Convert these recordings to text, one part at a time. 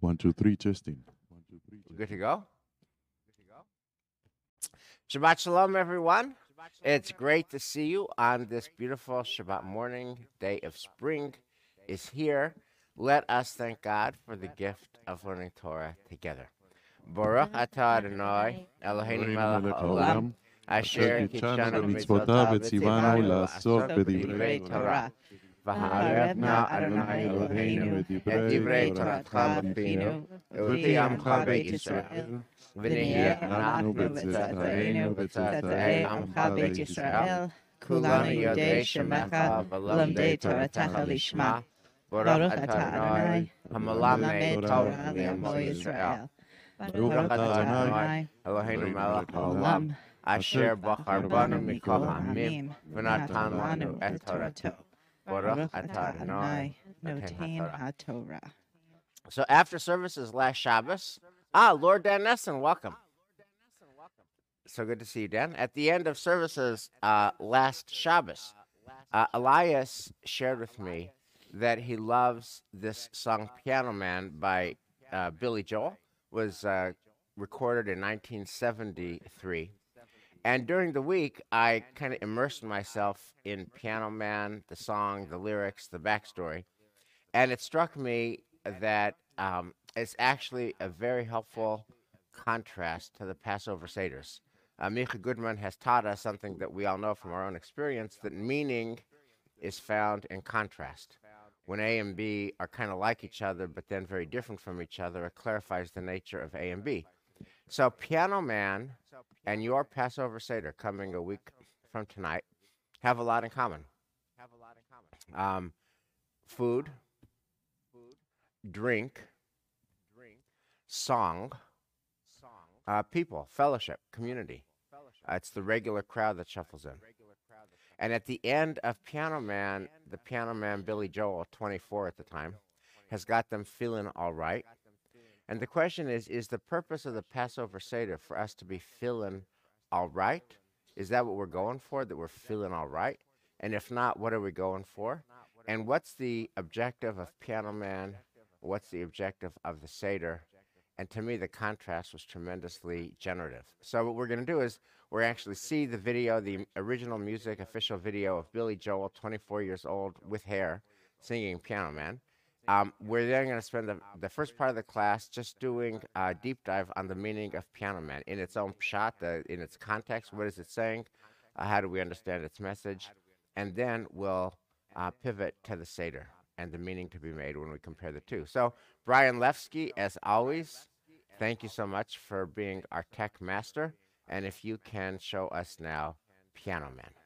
One, two, three, testing. One, two, three. Testing. Good to go. Good to go. Shabbat shalom, everyone. Shabbat shalom, it's everyone. great to see you on this beautiful Shabbat morning. Day of spring is here. Let us thank God for the gift of learning Torah together. Baruch atah Adonai Eloheinu melech haolam asher kitshanu mitzvotav v'tzivanu la'asot b'divrei Torah. בדברי תורה. והערב נא אדוני אלוהינו את דברי תורתך בפינו, ואותי עמך בית ישראל, ונהיה אנחנו בצאתנו ובצאתי עמך בית ישראל, כולנו יודעי שמך ולמדי תורתך לשמה. ברוך אתה אדוני, המלמד תורה לעמו ישראל. ברוך אתה אדוני, אלוהינו מלך העולם, אשר בחר בנו מכל העמים, ונתן לנו את תורתו. Baruch atah Adonai, Notain HaTorah. So after services last Shabbos, ah, Lord Dan Nesson, welcome. So good to see you, Dan. At the end of services uh, last Shabbos, uh, Elias shared with me that he loves this song "Piano Man" by uh, Billy Joel. Was uh, recorded in 1973. And during the week, I kind of immersed myself in Piano Man, the song, the lyrics, the backstory. And it struck me that um, it's actually a very helpful contrast to the Passover Seders. Uh, Micah Goodman has taught us something that we all know from our own experience that meaning is found in contrast. When A and B are kind of like each other, but then very different from each other, it clarifies the nature of A and B. So, Piano Man and your Passover Seder coming a week from tonight have a lot in common. Have a lot in Um, food, food, drink, drink, song, uh, people, fellowship, community. Uh, it's the regular crowd that shuffles in. And at the end of Piano Man, the Piano Man Billy Joel, 24 at the time, has got them feeling all right. And the question is Is the purpose of the Passover Seder for us to be feeling all right? Is that what we're going for? That we're feeling all right? And if not, what are we going for? And what's the objective of Piano Man? What's the objective of the Seder? And to me, the contrast was tremendously generative. So, what we're going to do is we're actually see the video, the original music, official video of Billy Joel, 24 years old, with hair, singing Piano Man. Um, we're then going to spend the, the first part of the class just doing a deep dive on the meaning of Piano Man in its own shot, in its context. What is it saying? Uh, how do we understand its message? And then we'll uh, pivot to the Seder and the meaning to be made when we compare the two. So, Brian Lefsky, as always, thank you so much for being our tech master. And if you can show us now Piano Man.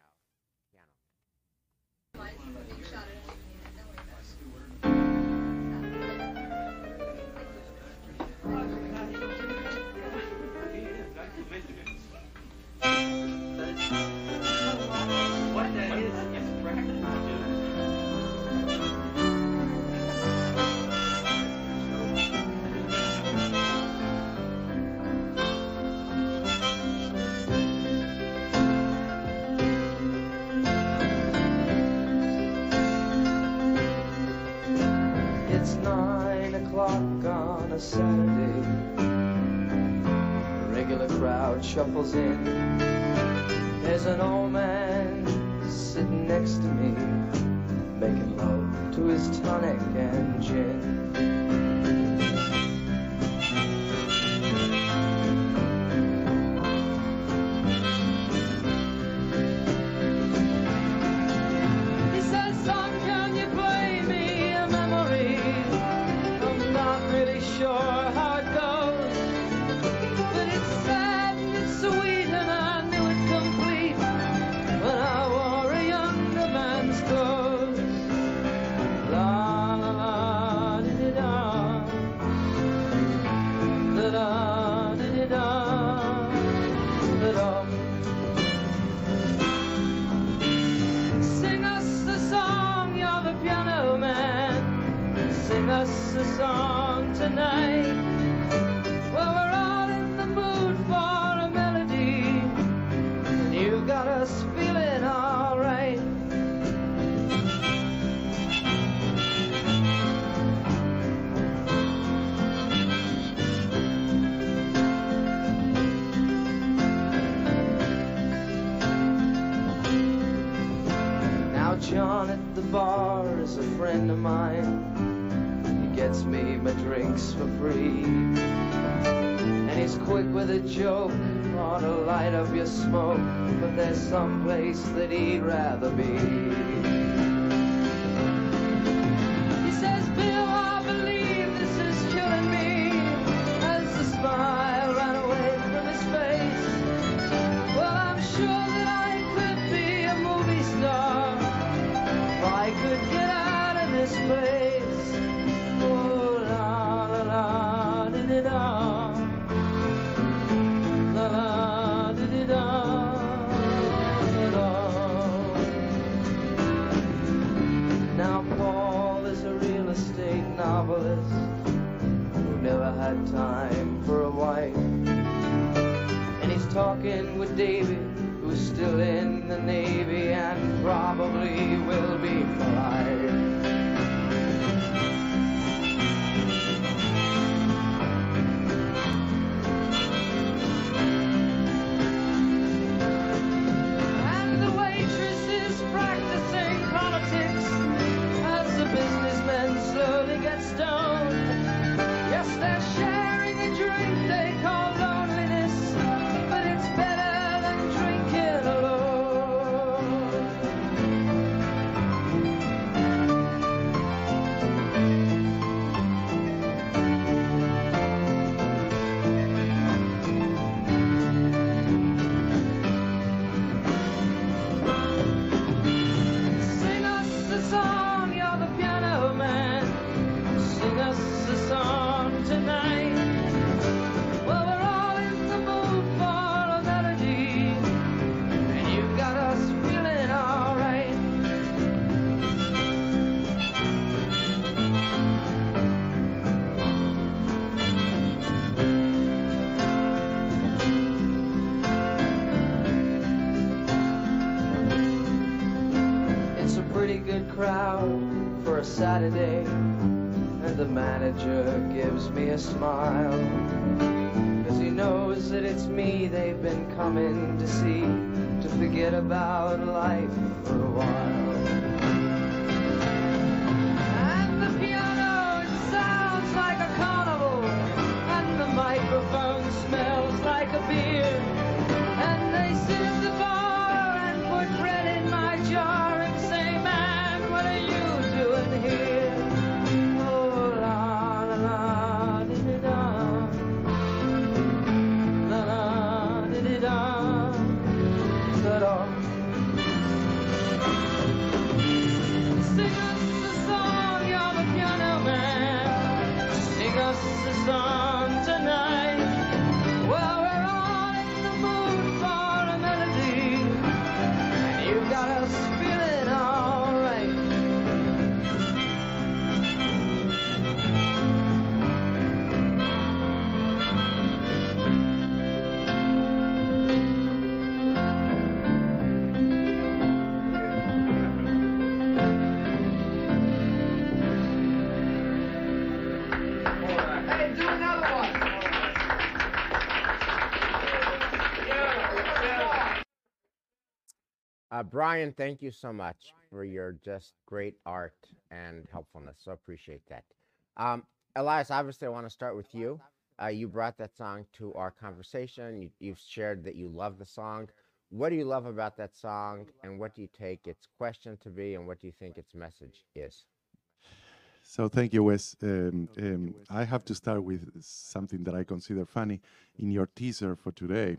It's nine o'clock on a Saturday. The regular crowd shuffles in. There's an old man sitting next to me, making love to his tonic and gin. There's some place that he'd rather be. Time for a wife. And he's talking with David, who's still in the Navy and probably will be life. Smile. Cause he knows that it's me they've been coming to see, to forget about life for a while. Uh, Brian, thank you so much for your just great art and helpfulness. So appreciate that. Um, Elias, obviously, I want to start with you. Uh, you brought that song to our conversation. You, you've shared that you love the song. What do you love about that song, and what do you take its question to be, and what do you think its message is? So thank you, Wes. Um, um, I have to start with something that I consider funny. In your teaser for today,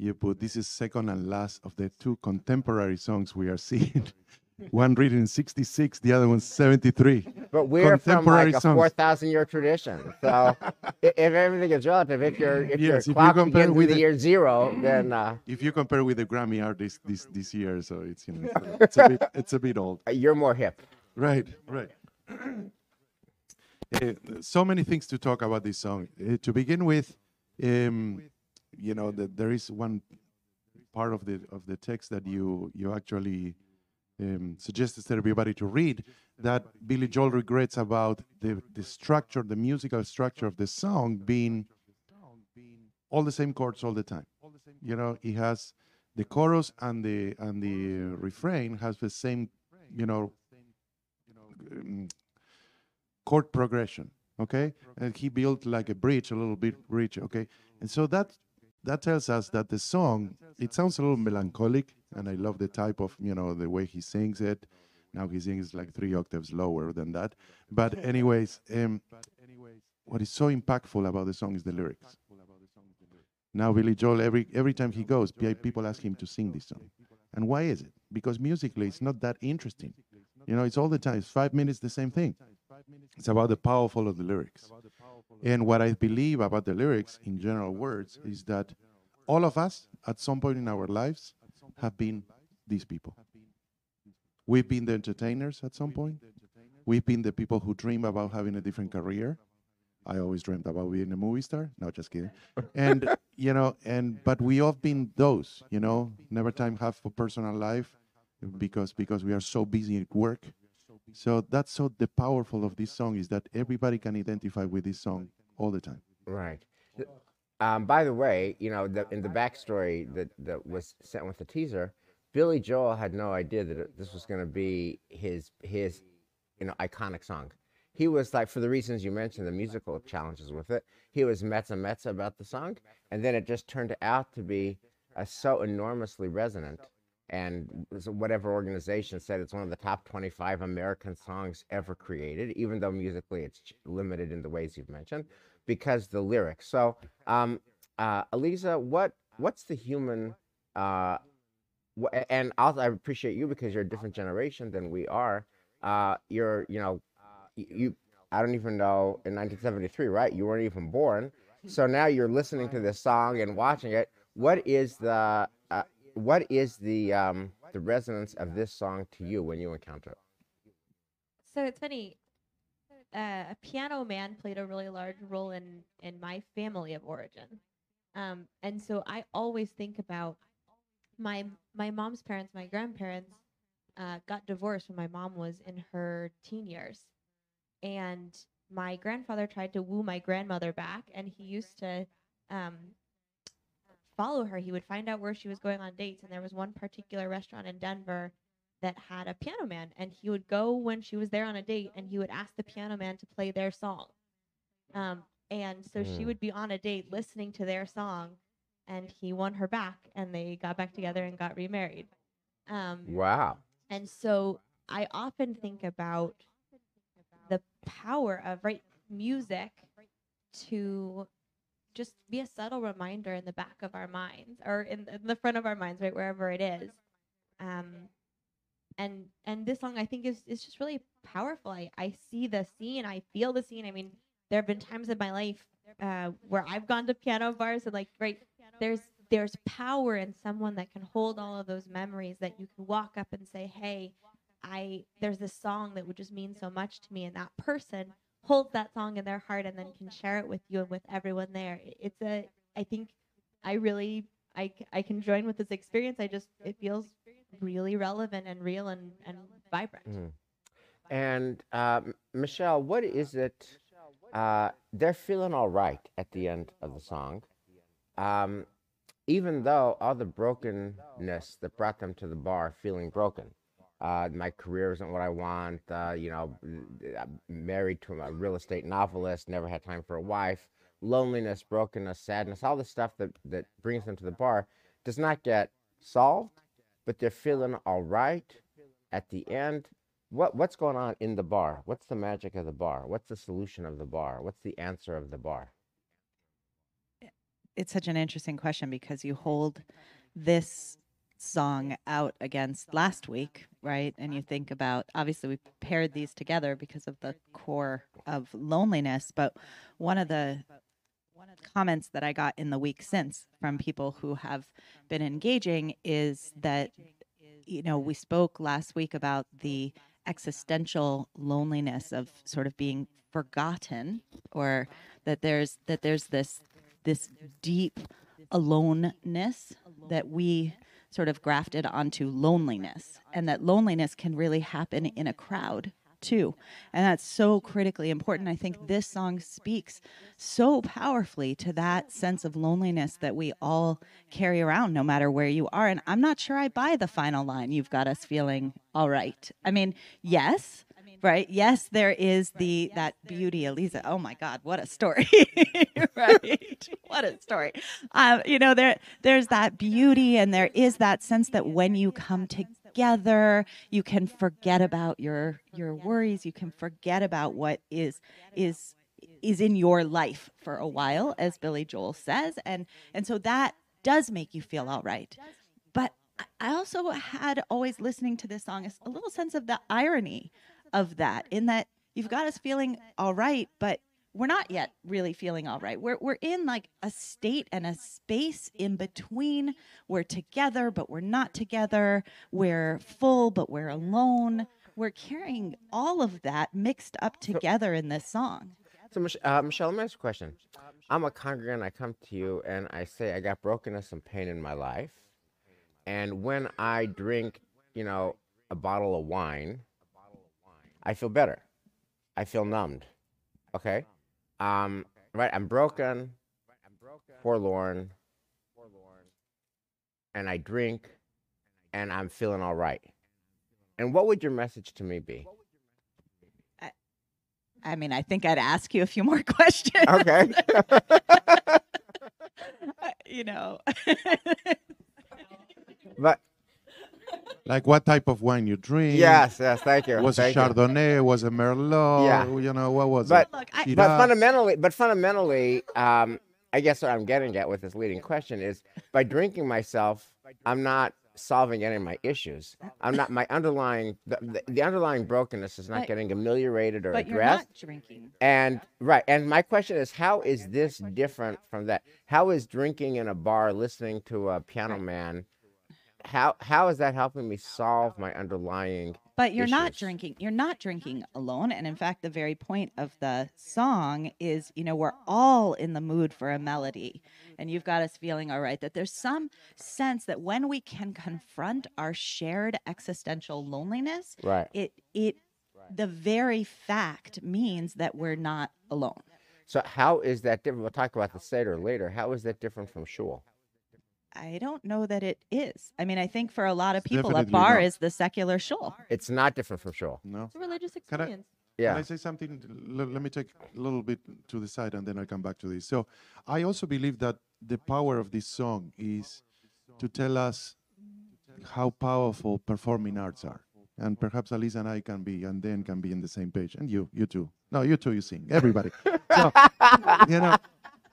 you put this is second and last of the two contemporary songs we are seeing. one written in 66, the other one 73. But we're from like a four thousand year tradition. So if everything is relative, if your if your Yes, if you clock compare begins with the the- year zero, then uh, If you compare with the Grammy artists this this year, so it's you know it's a bit it's a bit old. you're more hip. Right, right. Uh, so many things to talk about this song. Uh, to begin with, um, you know, that there is one part of the of the text that you you actually um, suggested to everybody to read that Billy Joel regrets about the the structure, the musical structure of the song being all the same chords all the time. You know, it has the chorus and the and the refrain has the same you know, um, chord progression. Okay, and he built like a bridge, a little bit bridge. Okay, and so that that tells us that the song it sounds a little melancholic, and I love the type of you know the way he sings it. Now he sings like three octaves lower than that. But anyways, um, what is so impactful about the song is the lyrics. Now Billy Joel, every every time he goes, people ask him to sing this song, and why is it? Because musically, it's not that interesting. You know, it's all the time. It's five minutes, the same thing. It's about the powerful of the lyrics. And what I believe about the lyrics, in general words, is that all of us, at some point in our lives, have been these people. We've been the entertainers at some point. We've been the people who dream about having a different career. I always dreamed about being a movie star. No, just kidding. And you know, and but we have been those. You know, never time have for personal life because because we are so busy at work. So that's so the powerful of this song is that everybody can identify with this song all the time. Right. Um, by the way, you know, the, in the backstory that, that was sent with the teaser, Billy Joel had no idea that this was going to be his his, you know, iconic song. He was like, for the reasons you mentioned, the musical challenges with it. He was metza metza about the song, and then it just turned out to be uh, so enormously resonant. And whatever organization said it's one of the top 25 American songs ever created, even though musically it's limited in the ways you've mentioned, because the lyrics. So, um, uh, what what's the human? Uh, and also, I appreciate you because you're a different generation than we are. Uh, you're, you know, you. I don't even know in 1973, right? You weren't even born. So now you're listening to this song and watching it. What is the uh, what is the um, the resonance of this song to you when you encounter it? So it's funny. Uh, a piano man played a really large role in in my family of origin, um, and so I always think about my my mom's parents, my grandparents, uh, got divorced when my mom was in her teen years, and my grandfather tried to woo my grandmother back, and he used to um, follow her. He would find out where she was going on dates, and there was one particular restaurant in Denver that had a piano man and he would go when she was there on a date and he would ask the piano man to play their song um, and so she Mm. would be on a date listening to their song and he won her back and they got back together and got remarried um, Wow. and so i often think about the power of right music to just be a subtle reminder in the back of our minds or in, in the front of our minds right wherever it is um, and and this song I think is is just really powerful. I, I see the scene, I feel the scene. I mean, there have been times in my life uh, where I've gone to piano bars and like right there's there's power in someone that can hold all of those memories that you can walk up and say, Hey, I there's this song that would just mean so much to me and that person holds that song in their heart and then can share it with you and with everyone there. It's a I think I really I, I can join with this experience. I just it feels really relevant and real and, and vibrant. Mhm. And uh, Michelle, what is it? Uh, they're feeling all right at the end of the song, um, even though all the brokenness that brought them to the bar feeling broken. Uh, my career isn't what I want. Uh, you know, I'm married to a real estate novelist, never had time for a wife. Loneliness, brokenness, sadness, all the stuff that, that brings them to the bar does not get solved, but they're feeling all right at the end what what's going on in the bar what's the magic of the bar what's the solution of the bar what's the answer of the bar it's such an interesting question because you hold this song out against last week, right? And you think about obviously we paired these together because of the core of loneliness, but one of the comments that I got in the week since from people who have been engaging is that you know, we spoke last week about the existential loneliness of sort of being forgotten or that there's that there's this this deep aloneness that we sort of grafted onto loneliness and that loneliness can really happen in a crowd too. And that's so critically important. I think this song speaks so powerfully to that sense of loneliness that we all carry around no matter where you are. And I'm not sure I buy the final line, you've got us feeling all right. I mean, yes, right? Yes, there is the that beauty, Eliza. Oh my God, what a story! right? What a story. Um, you know, there there's that beauty, and there is that sense that when you come together, you can forget about your your worries. You can forget about what is is is in your life for a while, as Billy Joel says, and and so that does make you feel all right. But I- I also had always listening to this song a little sense of the irony of that in that you've got us feeling all right but we're not yet really feeling all right. We're, we're in like a state and a space in between. We're together but we're not together. We're full but we're alone. We're carrying all of that mixed up together in this song. So, uh, Michelle, let me ask you a question. I'm a congregant. I come to you and I say I got brokenness and pain in my life, and when I drink, you know, a bottle of wine, I feel better. I feel numbed. Okay, um, right. I'm broken, forlorn, and I drink, and I'm feeling all right. And what would your message to me be? i mean i think i'd ask you a few more questions Okay. you know but Like what type of wine you drink? yes, yes, thank you. Was it thank you. Chardonnay? Was it Merlot? Yeah. You know, what was But- it? look I, but fundamentally, but fundamentally, um, I guess what I'm getting at with this leading question is by drinking myself, I'm not solving any of my issues. I'm not my underlying the, the, the underlying brokenness is not But- getting ameliorated or but you're addressed. not drinking And right, and my question is, how is this different from that? How is drinking in a bar, listening to a piano man, how how is that helping me solve my underlying? But you're not drinking. You're not drinking alone. And in fact, the very point of the song is, you know, we're all in the mood for a melody. And you've got us feeling all right. That there's some sense that when we can confront our shared existential loneliness, Right. it it the very fact means that we're not alone. So how is that different? We'll talk about the Seder later. How is that different from shul? I don't know that it is. I mean, I think for a lot of It's people, a definitely bar not. is the secular shul. It's not different from shul. No. It's a religious Can I- experience. Yeah. Can I say something? L- let me take a little bit to the side and then I'll come back to this. So, I also believe that the power of this song is to tell us how powerful performing arts are. And perhaps Alice and I can be, and then can be in the same page. And you, you too. No, you too, you sing. Everybody. so, you know,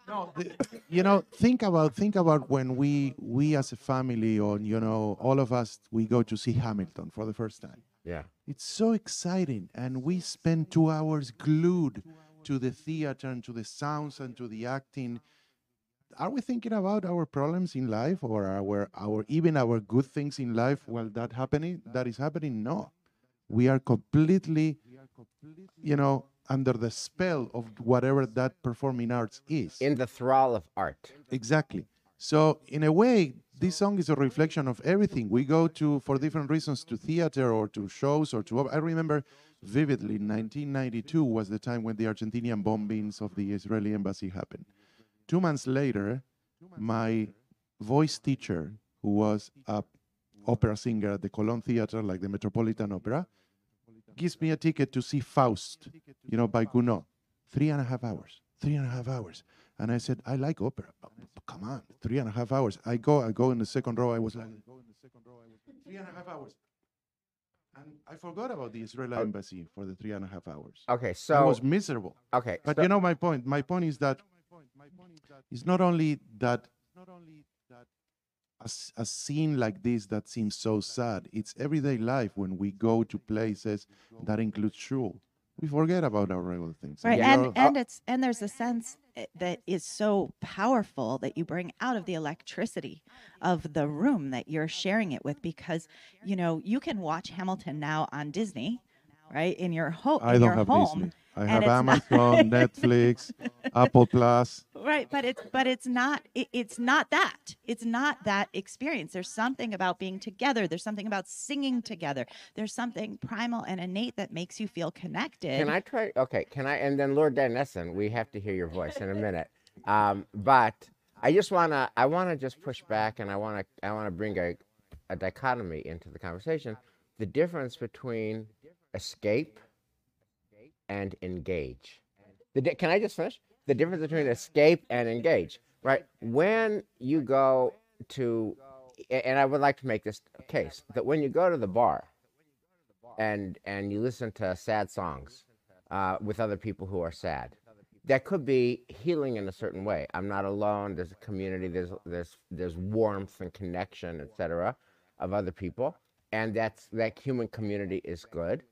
no, the, you know, think about think about when we we as a family, or you know, all of us, we go to see Hamilton for the first time. Yeah. It's so exciting, and we spend two hours glued to the theater and to the sounds and to the acting. Are we thinking about our problems in life, or our our even our good things in life while that happening? That is happening? No, we are completely, you know, under the spell of whatever that performing arts is. In the thrall of art. Exactly. So in a way, this song is a reflection of everything. We go to for different reasons to theater or to shows or to. I remember vividly, 1992 was the time when the Argentinian bombings of the Israeli embassy happened. Two months later, my voice teacher, who was a opera singer at the Colón Theater, like the Metropolitan Opera, gives me a ticket to see Faust, you know, by Gounod. Three and a half hours. Three and a half hours. And I said, I like opera. Come on, three and a half hours. I go, I go in the second row. I was like, three and a half hours. And I forgot about the Israeli Oh. embassy for the three and a half hours. Okay, so I was miserable. okay, But so- you know my point. My point is that it's not only that a, a scene like this that seems so sad. It's everyday life when we go to places that include shul. We forget about our regular things. Right. we And and it's and there's a sense eh, that is so powerful that you bring out of the electricity of the room that you're sharing it with because you know, you can watch Hamilton now on Disney right? In your home, I don't your have home. Disney. I have it's not- Amazon, Netflix, Apple Plus. Right, but it's but it's not it, it's not that. It's not that experience. There's something about being together. There's something about singing together. There's something primal and innate that makes you feel connected. Can I try? Okay, can I? And then Lord Dan Nesson, we have to hear your voice in a minute. Um, but I just wanna, I wanna just push back, and I wanna, I wanna bring a, a dichotomy into the conversation. The difference between escape and engage. The di- can I just finish? The difference between escape and engage, right? When you go to, and I would like to make this case that when you go to the bar, and and you listen to sad songs uh, with other people who are sad. That could be healing in a certain way. I'm not alone. There's a community. There's there's there's warmth and connection, etc., of other people, and that's that human community is good.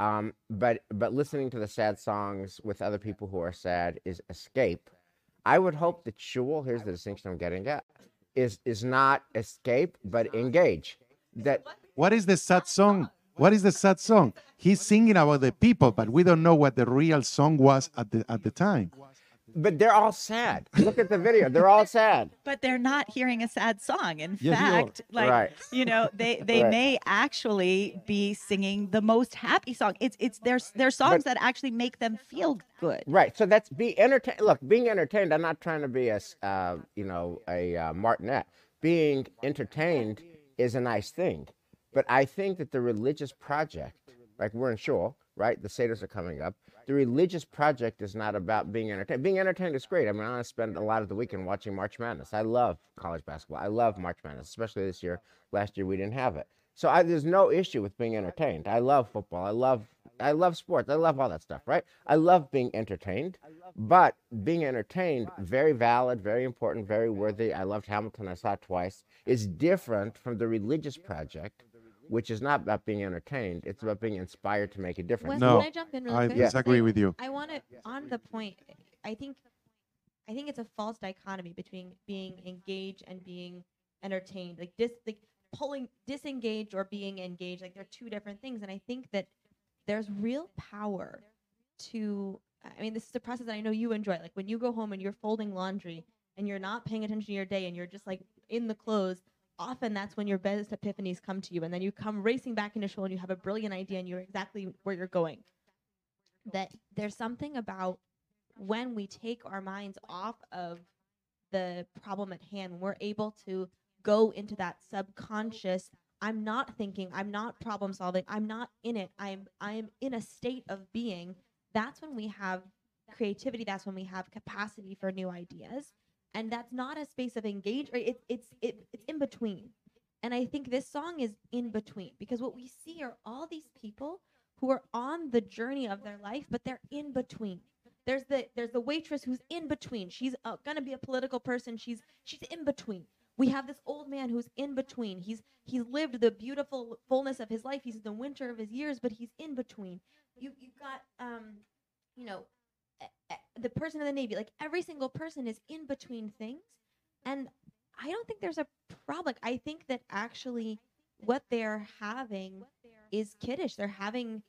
Um, but but listening to the sad songs with other people who are sad is escape. I would hope that Shul, here's the distinction I'm getting at, is is not escape but engage. That What is the sad song? What is the sad song? He's singing about the people, but we don't know what the real song was at the at the time. But they're all sad. Look at the video. They're all sad. but they're not hearing a sad song. In Yes, you fact, like Right. you know, they they Right. may actually be singing the most happy song. It's it's their their songs that actually make them feel good. Right. So that's be entertained. Look, being entertained. I'm not trying to be a uh, you know, a uh, martinet. Being entertained is a nice thing, but I think that the religious project, like we're in Shul, right? The Seder's are coming up. The religious project is not about being entertained. Being entertained is great. I mean, I spend a lot of the weekend watching March Madness. I love college basketball. I love March Madness, especially this year. Last year we didn't have it. So I, there's no issue with being entertained. I love football. I love I love sports. I love all that stuff, right? I love being entertained, but being entertained, very valid, very important, very worthy. I loved Hamilton. I saw it twice. Is different from the religious project, which is not about being entertained. It's about being inspired to make a difference. Wes, No, can I jump in really I quick? disagree Like, with you. I want to on the point. I think, I think it's a false dichotomy between being engaged and being entertained. Like dis, like pulling disengaged or being engaged. Like they're two different things. And I think that there's real power to. I mean, this is a process that I know you enjoy. Like when you go home and you're folding laundry and you're not paying attention to your day and you're just like in the clothes. Often that's when your best epiphanies come to you, and then you come racing back into show and you have a brilliant idea and you're exactly where you're going that there's something about when we take our minds off of the problem at hand, we're able to go into that subconscious, I'm not thinking, I'm not problem solving, I'm not in it, I'm I'm in a state of being. That's when we have creativity, that's when we have capacity for new ideas. And that's not a space of engage or it's it's it, it's in between. And I think this song is in between because what we see are all these people who are on the journey of their life, but they're in between. There's the there's the waitress who's in between. She's uh, gonna be a political person. She's she's in between. We have this old man who's in between. He's he's lived the beautiful fullness of his life. He's in the winter of his years, but he's in between. You you've got um, you know, the person in the navy. Like every single person is in between things, and I don't think there's a problem. I think that actually what they're having is Kiddush. They're having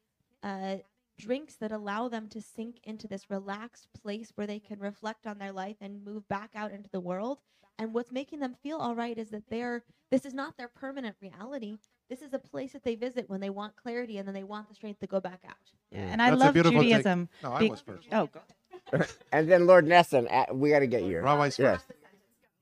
uh, drinks that allow them to sink into this relaxed place where they can reflect on their life and move back out into the world. And what's making them feel all right is that they're this is not their permanent reality. This is a place that they visit when they want clarity and then they want the strength to go back out. Yeah, And I That's a love beautiful take. Judaism. No, I be- was first. Oh, go- And then Lord Nesson, uh, we got to get you. Rabbis Yes. first.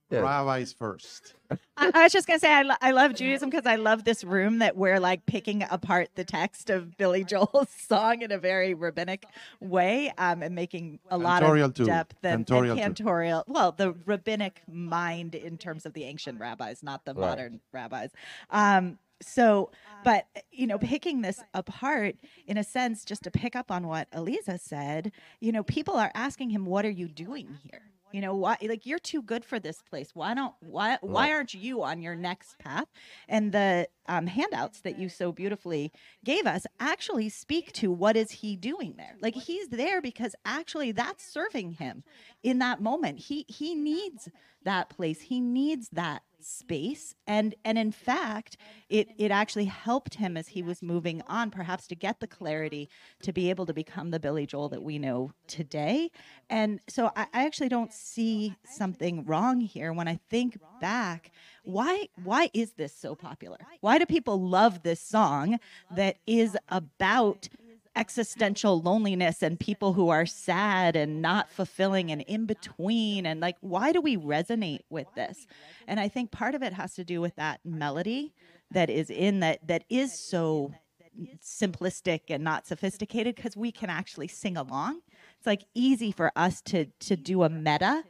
Yes. Rabbis first. I, I was just gonna say I, lo- I love Judaism because I love this room that we're like picking apart the text of Billy Joel's song in a very rabbinic way, um, and making a lot Cantorial of too. depth and, and Cantorial too. cantorial. Well, the rabbinic mind in terms of the ancient rabbis, not the Right. modern rabbis. Um, so, but eh, you know, picking this apart in a sense, just to pick up on what Eliza said, you know, people are asking him, "What are you doing here?" You know, why? Like, you're too good for this place. Why don't? Why? Why aren't you on your next path? And the um, handouts that you so beautifully gave us actually speak to what is he doing there. Like he's there because actually that's serving him in that moment. He he needs that place. He needs that space. And and in fact it it actually helped him as he was moving on perhaps to get the clarity to be able to become the billy joel that we know today. And so i, I actually don't see something wrong here. When i think back why why is this so popular? why do people love this song that is about existential loneliness and people who are sad and not fulfilling and in between? And like why do we resonate with this? and i think part of it has to do with that melody that is in that that is so simplistic and not sophisticated because we can actually sing along. It's like easy for us to to do a meta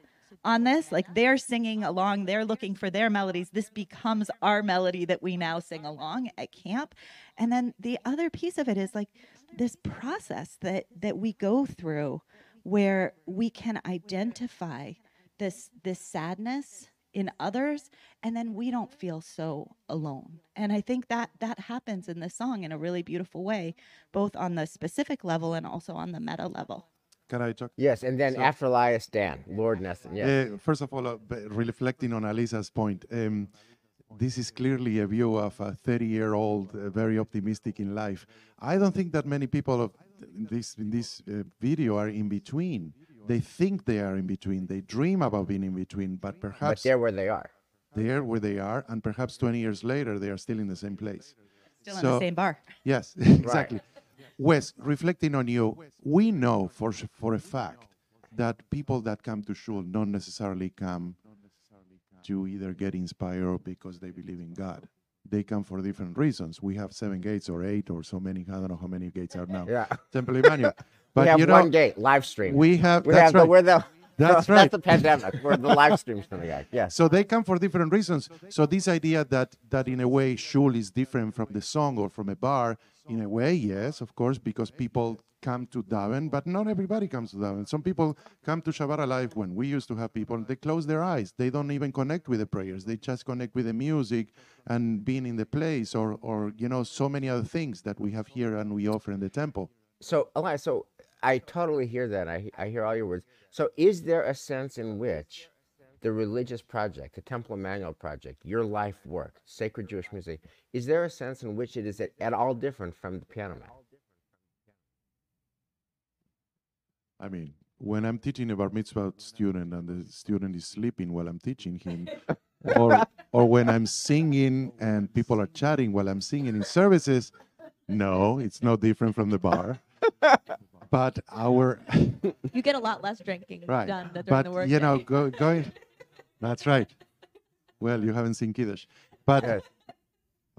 on this like they're singing along they're looking for their melodies. This becomes our melody that we now sing along at camp. And then the other piece of it is like this process that that we go through where we can identify this this sadness in others and then we don't feel so alone. And i think that that happens in this song in a really beautiful way both on the specific level and also on the meta level Can I talk? Yes, and then So- after Elias, Dan, Lord Nesson. Yes. Uh, first of all, uh, reflecting on Alisa's point, um, this is clearly a view of a 30-year-old, uh, very optimistic in life. I don't think that many people of in this in this uh, video are in between. They think they are in between. They dream about being in between, but perhaps but perhaps they're where they are. they're where they are, and perhaps 20 years later they are still in the same place. still in the same bar Yes, exactly. Wes, reflecting on you, we know for for a fact that people that come to shul don't necessarily come to either get inspired or because they believe in God. They come for different reasons. We have seven gates or eight or so many. I don't know how many gates are now. Yeah. Temple Emmanuel. But we have you know, one gate, live stream. we have. we that's have right. the, we're the That's that's right. the pandemic. We're the live streams from the guy. Yes. So they come for different reasons. So this idea that that in a way shul is different from the song or from a bar, in a way, yes, of course, because people come to Daven, but not everybody comes to Daven. Some people come to Shabbat Alive when we used to have people, they close their eyes. They don't even connect with the prayers. They just connect with the music and being in the place or, or you know, so many other things that we have here and we offer in the temple. So, Elias, so I totally hear that. I, I hear all your words. So, is there a sense in which the religious project, the Temple Emmanuel project, your life work, sacred Jewish music, is there a sense in which it is at, at all different from the piano man? I mean, when I'm teaching a bar mitzvah student and the student is sleeping while I'm teaching him, or or when I'm singing and people are chatting while I'm singing in services, no, it's no different from the bar. But our You get a lot less drinking right, done during but the work. you know, go, going. That's right. Well, you haven't seen Kiddush, but Yes.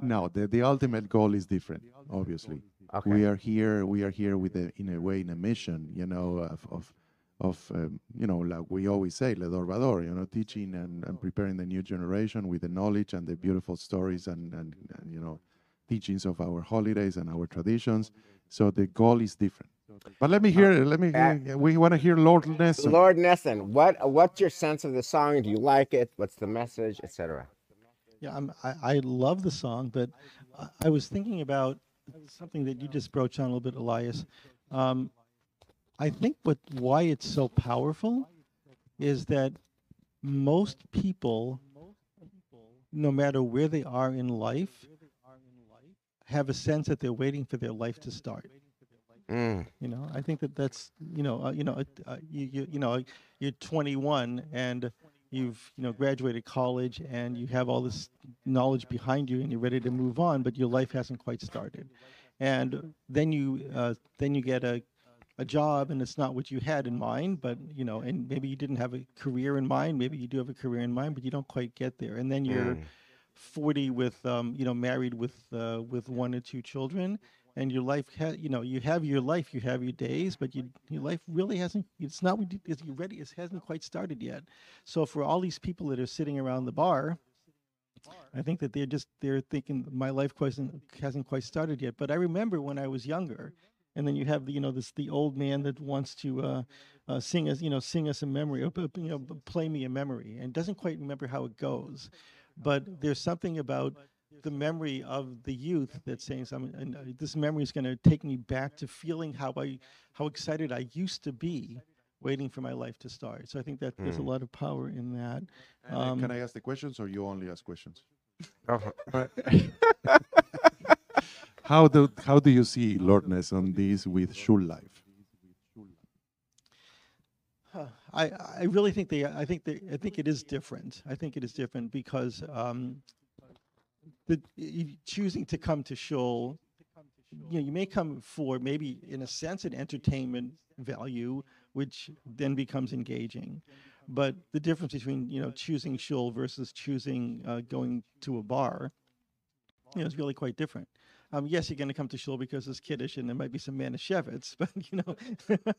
no, the the ultimate goal is different. Obviously, Okay. we are here we are here with a, in a way in a mission you know of of, of um, you know like we always say le dorvador you know teaching and, and preparing the new generation with the knowledge and the beautiful stories and, and, and you know teachings of our holidays and our traditions so the goal is different but let me hear let me Uh, hear, we want to hear lord Nesson. Lord Nesson, what what's your sense of the song? Do you like it? What's the message, etc.? Yeah, I'm, I, I love the song, but I- I was thinking about something that you just broached on a little bit, Elias. Um, I think what why it's so powerful is that most people, no matter where they are in life, have a sense that they're waiting for their life to start. Mm. You know, I think that that's you know, uh, you know, uh, you, you you know, you're 21 and you've you know graduated college and you have all this knowledge behind you and you're ready to move on, but your life hasn't quite started, and then you uh, then you get a a job and it's not what you had in mind, but you know, and maybe you didn't have a career in mind, maybe you do have a career in mind, but you don't quite get there, and then you're Mm. 40 with um, you know married with uh, with one or two children and your life ha- you know you have your life you have your days but you, your life really hasn't it's not it's ready it hasn't quite started yet. So for all these people that are sitting around the bar i think that they're just they're thinking my life hasn't hasn't quite started yet. But i remember when i was younger and then you have the you know this the old man that wants to uh, uh, sing us you know sing us a memory or p- you know play me a memory and doesn't quite remember how it goes. But there's something about the memory of the youth that's saying something, and uh, this memory is going to take me back to feeling how I, how excited I used to be, waiting for my life to start. So I think that there's a Mm. lot of power in that. And, uh, Um, can I ask the questions or you only ask questions? Oh, How do how do you see Lord Nesson this with Shul Life? I, I really think they I think they I think it is different. I think it is different because um, the choosing to come to Shul, you know, you may come for maybe in a sense an entertainment value, which then becomes engaging. But the difference between you know choosing Shul versus choosing uh, going to a bar, you know, is really quite different. Um, yes, you're going to come to shul because it's kiddush and there might be some manischewitz, but you know,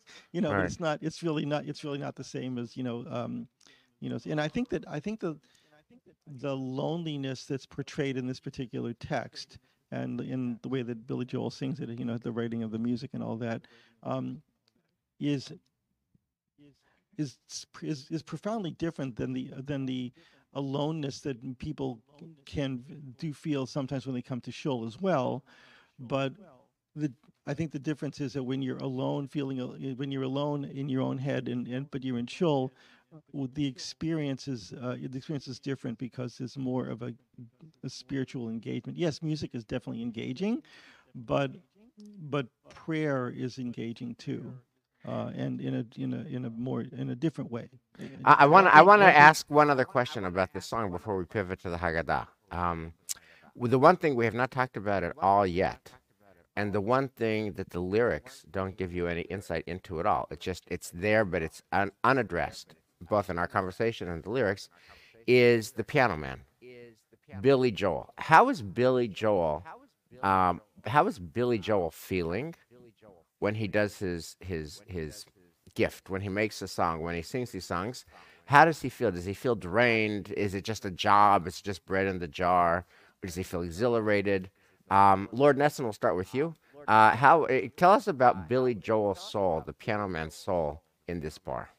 you know, Right. it's not. It's really not. It's really not the same as you know, um, you know. And I think that I think the the loneliness that's portrayed in this particular text and in the way that Billy Joel sings it, you know, the writing of the music and all that, um, is is is is profoundly different than the than the aloneness that people can do feel sometimes when they come to shul as well. But the I think the difference is that when you're alone, feeling when you're alone in your own head, and, and but you're in shul, the experience is uh, the experience is different because there's more of a, a spiritual engagement. Yes, music is definitely engaging, but but prayer is engaging too, uh, and in a in a in a more in a different way. I, I want I want to ask one other question about this song before we pivot to the Haggadah. Um, well, the one thing we have not talked about at all yet, and the one thing that the lyrics don't give you any insight into at all. It's just it's there, but it's un- unaddressed, both in our conversation and the lyrics, is the Piano Man, Billy Joel. How is Billy Joel? Um, how is Billy Joel feeling when he does his his his gift when he makes a song when he sings these songs? How does he feel? Does he feel drained? Is it just a job? It's just bread in the jar? Or does he feel exhilarated? Um, lord nesson will start with you. Uh, how uh, tell us about billy joel's soul the piano man's soul in this bar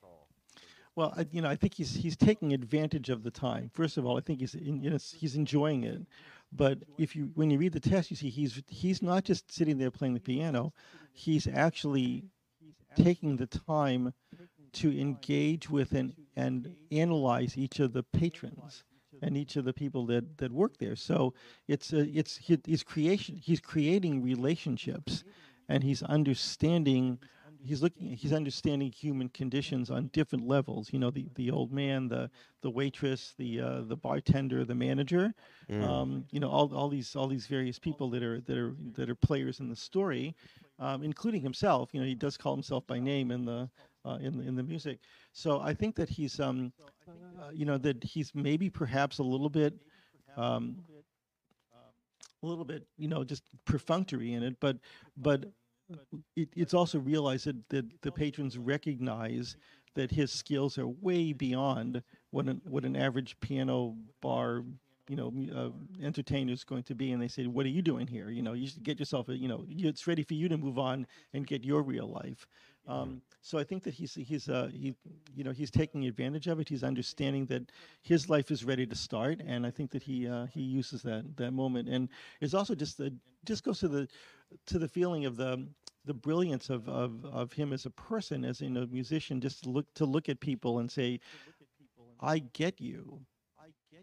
Well, I, you know, I think he's he's taking advantage of the time. First of all, I think he's in, you know, he's enjoying it. But if you when you read the text, you see he's he's not just sitting there playing the piano. He's actually taking the time to engage with and and analyze each of the patrons and each of the people that that work there. So it's a, it's he's creation he's creating relationships, and he's understanding he's looking he's understanding human conditions on different levels you know the the old man the the waitress the uh, the bartender the manager um, you know all, all these all these various people that are that are that are players in the story um, including himself you know he does call himself by name in the uh, in the, in the music. So i think that he's um uh, you know that he's maybe perhaps a little bit um, a little bit you know just perfunctory in it but but it, it's also realized that, that the patrons recognize that his skills are way beyond what an, what an average piano bar you know uh, entertainer is going to be and they say what are you doing here you know you should get yourself a, you know it's ready for you to move on and get your real life um, so I think that he's he's uh, he you know he's taking advantage of it. He's understanding that his life is ready to start, and I think that he uh, he uses that that moment. And it's also just the just goes to the to the feeling of the the brilliance of, of, of him as a person, as in a musician, just to look to look at people and say, "I get you."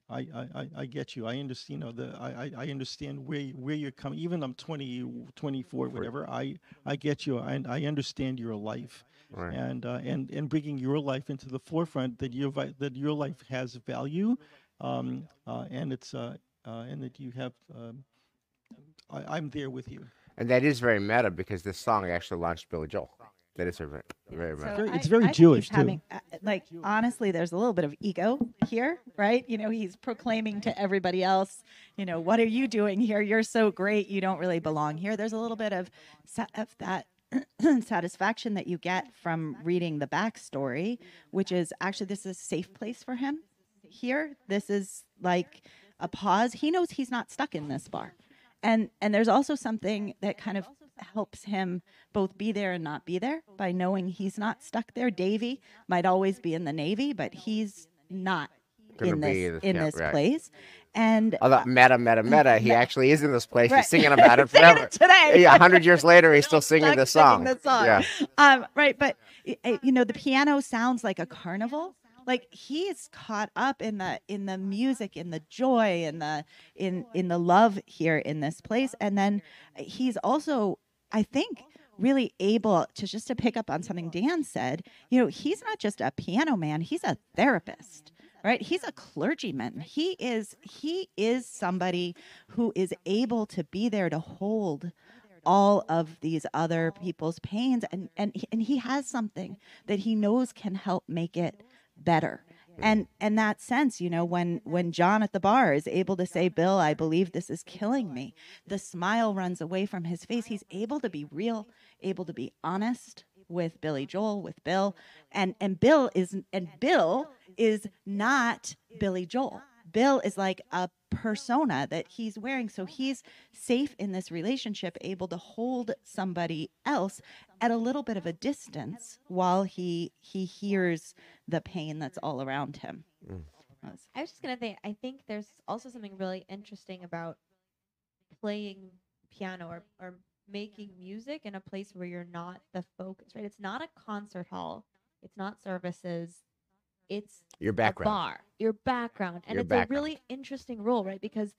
I, I, I- I get you. I understand. You know, the I, I- I understand where where you're coming. Even I'm 20, 24, whatever. I I get you. I I understand your life, Right. and uh, and and bringing your life into the forefront that your that your life has value, um, uh, and it's uh, uh, and that you have. Um, I, I'm there with you. And that is very meta because this song actually launched billy joel that is very very meta Very- it's very I think Jewish, he's too. having, uh, like honestly, there's a little bit of ego here, right? You know, he's proclaiming to everybody else, you know, what are you doing here? You're so great. You don't really belong here. There's a little bit of, sa- of that satisfaction that you get from reading the backstory, which is actually this is a safe place for him here. This is like a pause. He knows he's not stuck in this bar. And and there's also something that kind of helps him both be there and not be there by knowing he's not stuck there. Davy might always be in the Navy, but he's not in this in yeah, this right. place. And Although meta, meta, meta, he actually is in this place. Right. He's singing about it Singing forever. today. Yeah, a hundred years later, he's still singing the song. the song. Yeah. Um, right, but you know, the piano sounds like a carnival. Like he's caught up in the in the music, in the joy, in the in in the love here in this place, and then he's also, I think, really able to just to pick up on something Dan said. You know, he's not just a piano man; he's a therapist right? He's a clergyman. He is he is somebody who is able to be there to hold all of these other people's pains. And and and he has something that he knows can help make it better. And and that sense you know when when john at the bar is able to say bill i believe this is killing me the smile runs away from his face. He's able to be real able to be honest with billy joel with bill. And and bill is and bill is not billy joel bill is like a persona that he's wearing so he's safe in this relationship able to hold somebody else at a little bit of a distance while he he hears the pain that's all around him Mm. I was just gonna say, I think there's also something really interesting about playing piano or, or making music in a place where you're not the focus, right? It's not a concert hall, it's not services, it's Your background. bar, your background. And Your it's background. a really interesting role, right? Because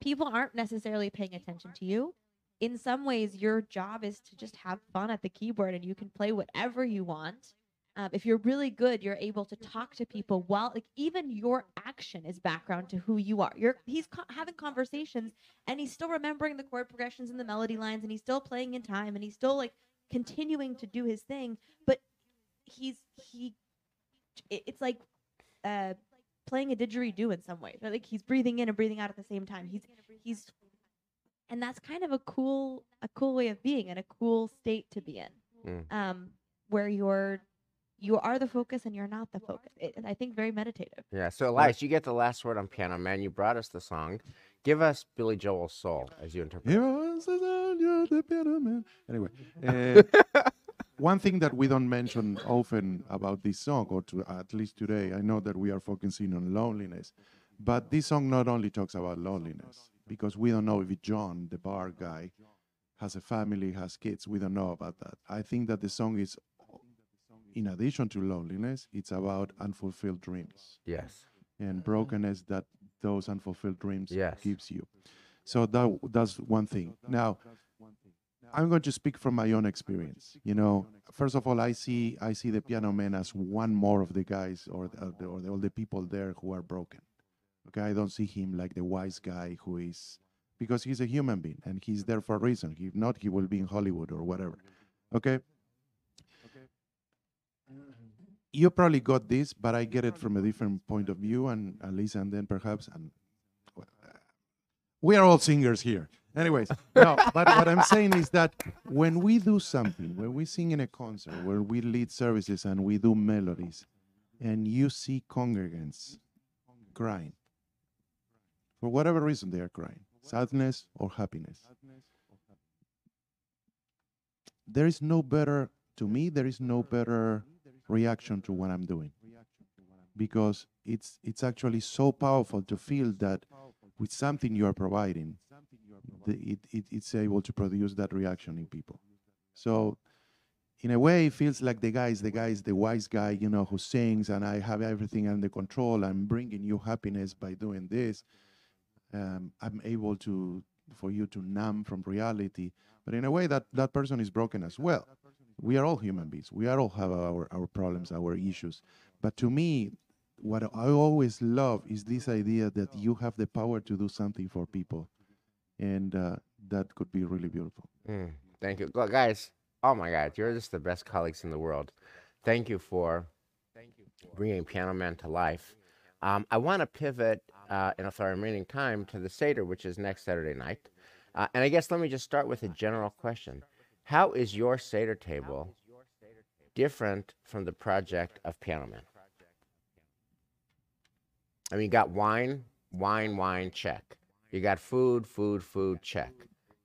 people aren't necessarily paying attention to you. In some ways, your job is to just have fun at the keyboard and you can play whatever you want. Um, if you're really good, you're able to talk to people while, like, even your action is background to who you are. You're he's co- having conversations and he's still remembering the chord progressions and the melody lines and he's still playing in time and he's still like continuing to do his thing. But he's he, it- it's like uh, playing a didgeridoo in some ways. Right? Like he's breathing in and breathing out at the same time. He's he's, and that's kind of a cool a cool way of being and a cool state to be in, Mm. um, where you're you are the focus and you're not the focus. It, I think very meditative. Yeah. So, Elias, you get the last word on Piano Man. You brought us the song. Give us Billy Joel's soul as you interpret. Here was the sound, you're the piano man. Anyway, uh, one thing that we don't mention often about this song, or to, at least today, I know that we are focusing on loneliness, but this song not only talks about loneliness, because we don't know if John, the bar guy, has a family, has kids. We don't know about that. I think that the song is, in addition to loneliness, it's about unfulfilled dreams Yes. and brokenness that those unfulfilled dreams Yes. gives you. So that that's one thing. Now, I'm going to speak from my own experience. You know, first of all, I see I see the piano man as one more of the guys or the, or the, all the people there who are broken. Okay, I don't see him like the wise guy who is because he's a human being and he's there for a reason. If not, he will be in Hollywood or whatever. Okay. You probably got this, but I get it from a different point of view, and Alisa, and then perhaps, and uh, we are all singers here. Anyways, no, but what I'm saying is that when we do something, when we sing in a concert, where we lead services and we do melodies, and you see congregants crying, for whatever reason they are crying, sadness or happiness, there is no better, to me, there is no better reaction to what I'm doing because it's it's actually so powerful to feel that with something you are providing, it, it it's able to produce that reaction in people. So, in a way, it feels like the guy is the guy is the wise guy, you know, who sings, and I have everything under control. I'm bringing you happiness by doing this. Um, I'm able to for you to numb from reality, but in a way that that person is broken as well. We are all human beings. We are all have our our problems, our issues. But to me, what I always love is this idea that you have the power to do something for people, and uh, that could be really beautiful. Mm, thank you, Gu- guys. Oh my God, you're just the best colleagues in the world. Thank you for bringing Piano Man to life. Um, I want to pivot uh, in our remaining time to the Seder, which is next Saturday night. Uh, and I guess let me just start with a general question: How is your Seder table different from the project of Piano Man? I mean, you got wine, wine, wine, check. You got food, food, food, check.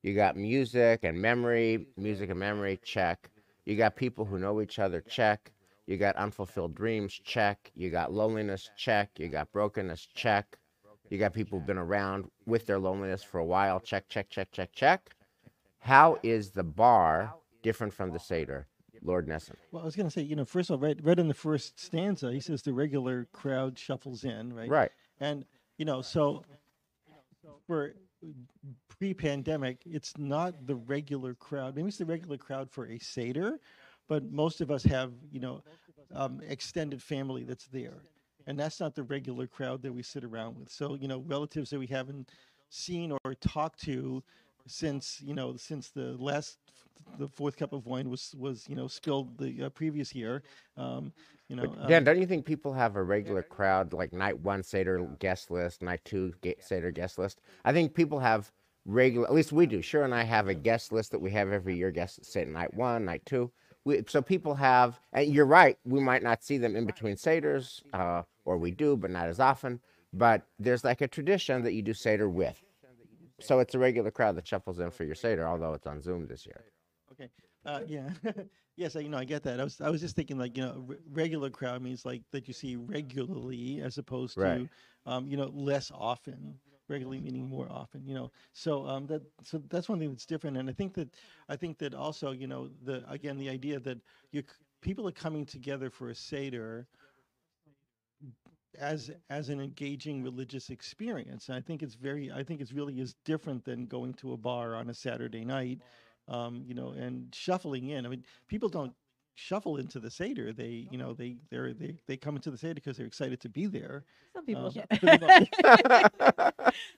You got music and memory, music and memory, check. You got people who know each other, check. You got unfulfilled dreams, check. You got loneliness, check. You got brokenness, check. You got people who've been around with their loneliness for a while. Check, check, check, check, check. How is the bar different from the Seder, Lord Nesson? Well, I was going to say, you know, first of all, right, right in the first stanza, he says the regular crowd shuffles in, right? Right. And you know, so for pre-pandemic, it's not the regular crowd. Maybe it's the regular crowd for a seder, but most of us have, you know, um, extended family that's there, and that's not the regular crowd that we sit around with. So you know, relatives that we haven't seen or talked to since you know since the last the fourth cup of wine was was you know spilled the uh, previous year. Um, you know, Dan, um, don't you think people have a regular crowd like night one Seder guest list, night two ga- Seder guest list? I think people have regular, at least we do. Sure, and I have a guest list that we have every year. Guest say night one, night two. We, so people have, and you're right. We might not see them in between Seders, uh, or we do, but not as often. But there's like a tradition that you do Seder with. So it's a regular crowd that shuffles in for your Seder, although it's on Zoom this year. Okay. Uh, yeah. yes, I, you know, I get that. I was, I was just thinking, like, you know, re- regular crowd means like that you see regularly, as opposed Right. to, um, you know, less often. Regularly meaning more often. You know, so um, that, so that's one thing that's different. And I think that, I think that also, you know, the again the idea that you people are coming together for a seder as as an engaging religious experience. And I think it's very I think it's really is different than going to a bar on a Saturday night, um, you know, and shuffling in. I mean, people don't shuffle into the Seder. They, you know, they they're, they they come into the Seder because they're excited to be there. Some people Um, should. pretty.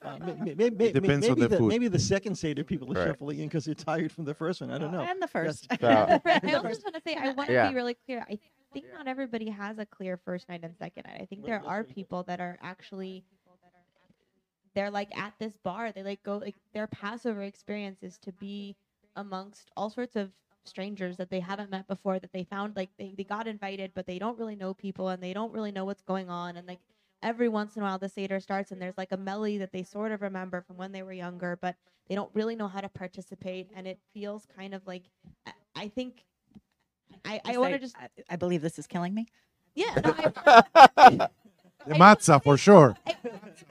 Uh, may- may- may- may- depends on maybe the the, food. maybe the second Seder people are Right. shuffling in because they're tired from the first one. I don't know. And the first. So- I The also just want to say I want to Yeah. be really clear. I think not everybody has a clear first night and second night. I think there are people that are actually they're like at this bar. They like go like their Passover experience is to be amongst all sorts of strangers that they haven't met before that they found like they, they got invited but they don't really know people and they don't really know what's going on and like every once in a while the Seder starts and there's like a melody that they sort of remember from when they were younger but they don't really know how to participate and it feels kind of like I, I think I, I want to just I, I believe this is killing me. yeah no, I, The matzah for sure. I,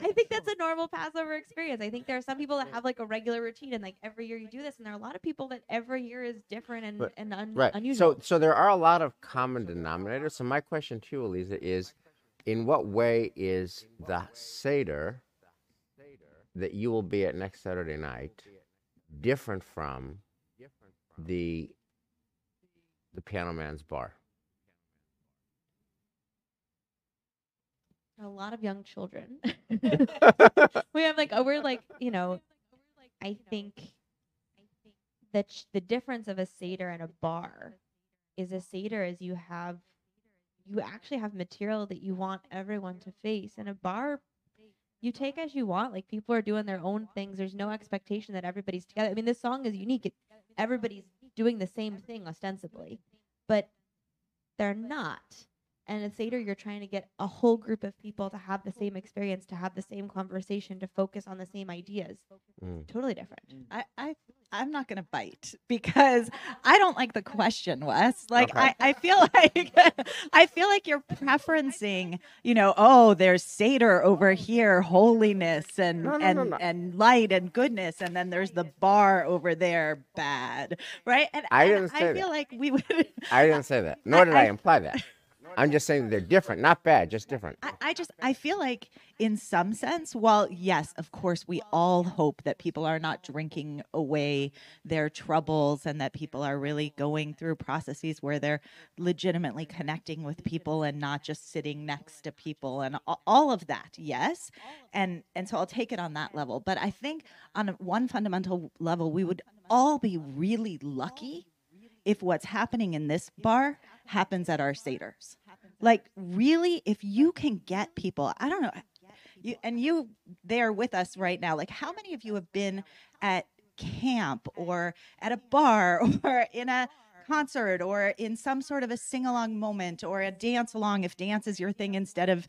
I think that's a normal Passover experience. I think there are some people that have like a regular routine and like every year you do this, and there are a lot of people that every year is different and, But- and un, Right. unusual. So, so there are a lot of common denominators. So my question to you, Eliza, is, in what way is the Seder that you will be at next Saturday night different from the the Piano Man's bar? A lot of young children. we have like, uh, we're like, you know, I think that the difference of a Seder and a bar is a Seder is you have, you actually have material that you want everyone to face. And a bar, you take as you want. Like people are doing their own things. There's no expectation that everybody's together. I mean, this song is unique. It, everybody's doing the same thing ostensibly, but they're not. And in Seder, you're trying to get a whole group of people to have the same experience, to have the same conversation, to focus on the same ideas. Mm. Totally different. I, I I'm not gonna bite because I don't like the question, Wes. Like Okay. I, I feel like I feel like you're preferencing, you know, oh, there's Seder over here, holiness and No, no, no, and no. and light and goodness, and then there's the bar over there, bad, right? And I didn't say I that. feel like we would. I didn't say that, nor did I, I- imply that. I'm just saying they're different, not bad, just different. I, I just I feel like in some sense, while yes, of course, we all hope that people are not drinking away their troubles and that people are really going through processes where they're legitimately connecting with people and not just sitting next to people and all of that. Yes. And and so I'll take it on that level. But I think on one fundamental level, we would all be really lucky if what's happening in this bar happens at our Seders. Like, really, if you can get people, I don't know, you and you there with us right now, like, how many of you have been at camp or at a bar or in a concert or in some sort of a sing along moment or a dance along if dance is your thing instead of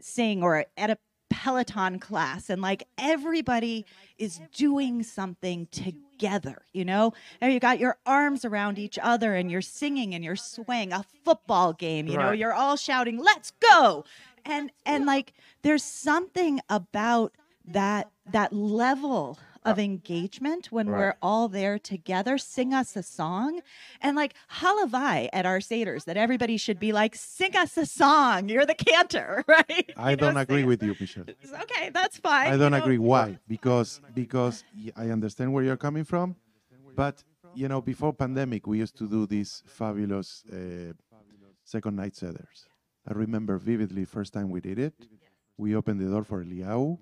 sing or at a Peloton class and like everybody is doing something together, you know? And you got your arms around each other and you're singing and you're swaying a football game, you know, Right. you're all shouting, let's go. and and like there's something about that that level of engagement when Right. we're all there together sing us a song and like halavai at our seders that everybody should be like sing us a song you're the cantor right I You don't agree sing- with you, Michelle. okay that's fine I don't know. agree. Why? Because because I understand where you're coming from, but you know, before pandemic, we used to do these fabulous uh, second night seders. I remember vividly first time we did it. We opened the door for Eliyahu.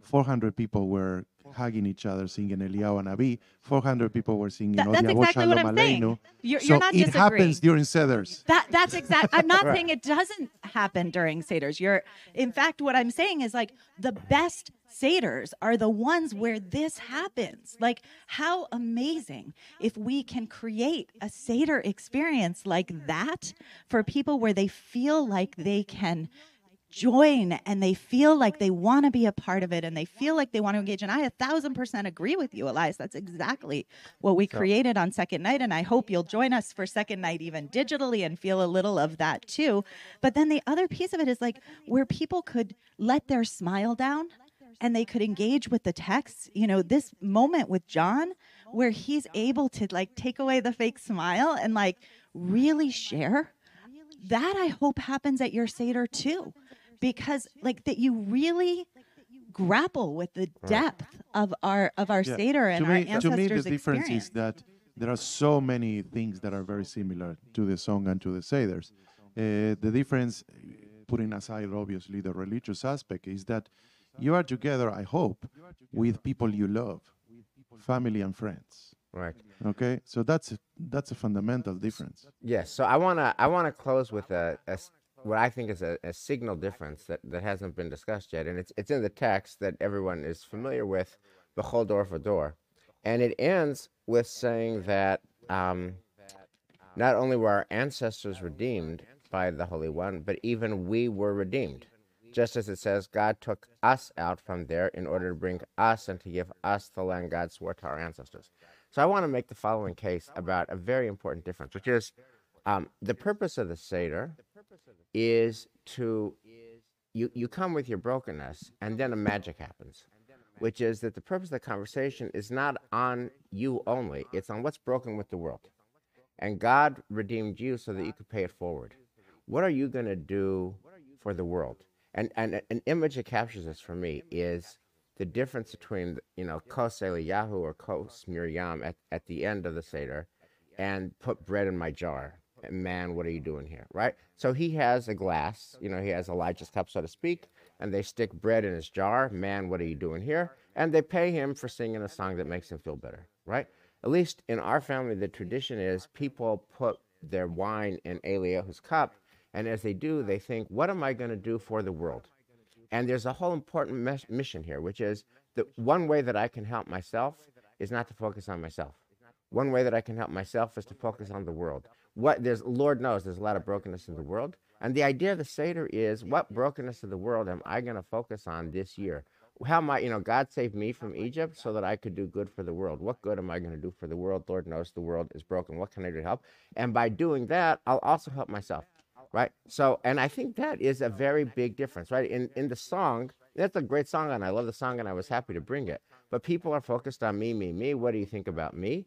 400 people were hugging each other, singing Eliyahu and 400 people were singing That- that's exactly what I'm saying. You're, So you're not it happens during seders. That that's exactly. I'm not Right. saying it doesn't happen during seders. You're, in fact, what I'm saying is like the best seders are the ones where this happens. Like how amazing if we can create a seder experience like that for people where they feel like they can join and they feel like they want to be a part of it and they feel like they want to engage. And I a thousand percent agree with you, Elias. That's exactly what we created on second night. And I hope you'll join us for second night, even digitally, and feel a little of that too. But then the other piece of it is like where people could let their smile down and they could engage with the text. You know, this moment with John where he's able to like take away the fake smile and like really share that I hope happens at your Seder too. Because like that you really grapple with the depth of our of our Yeah. Seder and to our me, to me, the difference is that there are so many things that are very similar to the song and to the Seders. Uh, the difference, putting aside obviously the religious aspect, is that you are together, I hope, with people you love, family and friends. Right. Okay, so that's a, that's a fundamental difference. Yes. So I wanna I wanna close with a, a s- what I think is a, a signal difference that, that hasn't been discussed yet, and it's it's in the text that everyone is familiar with, b'chol dor and it ends with saying that um, not only were our ancestors redeemed by the Holy One, but even we were redeemed. Just as it says, God took us out from there in order to bring us and to give us the land God swore to our ancestors. So I want to make the following case about a very important difference, which is um, the purpose of the Seder is to you, you come with your brokenness and then a magic happens which is that the purpose of the conversation is not on you only it's on what's broken with the world. And god redeemed you so that you could pay it forward. What are you going to do for the world? And, and an image that captures this for me is the difference between you know kos Eliyahu or kos Miriam at, at the end of the seder and put bread in my jar man what are you doing here right? So he has a glass you know he has elijah's cup so to speak and they stick bread in his jar. Man what are you doing here? And they pay him for singing a song that makes him feel better right? At least in our family the tradition is people put their wine in eliyahu's cup and as they do they think what am i going to do for the world? And there's a whole important mes- mission here which is the one way that i can help myself is not to focus on myself. One way that I can help myself is to focus on the world. What there's, Lord knows, there's a lot of brokenness in the world, and the idea of the Seder is, what brokenness of the world am I going to focus on this year? How am I, you know, God saved me from Egypt so that I could do good for the world. What good am I going to do for the world? Lord knows the world is broken. What can I do to help? And by doing that, I'll also help myself, right? So, and I think that is a very big difference, right? In in the song, that's a great song, and I love the song, and I was happy to bring it. But people are focused on me, me, me. What do you think about me?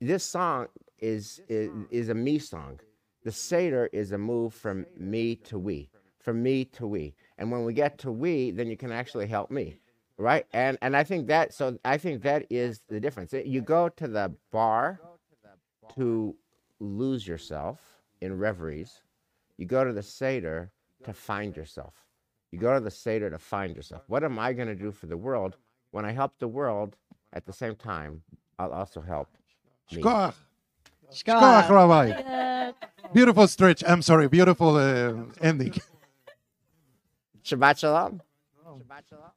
this song is, is is a me song. The Seder is a move from me to we, from me to we. And when we get to we, then you can actually help me, right? And and I think that so I think that is the difference. You go to the bar to lose yourself in reveries. You go to the Seder to find yourself. You go to the Seder to find yourself. What am I going to do for the world? When I help the world, at the same time, I'll also help me. Shkoach, Shkoach, Rabbi. Beautiful stretch. I'm sorry, beautiful uh, ending. Shabbat shalom. Shabbat shalom.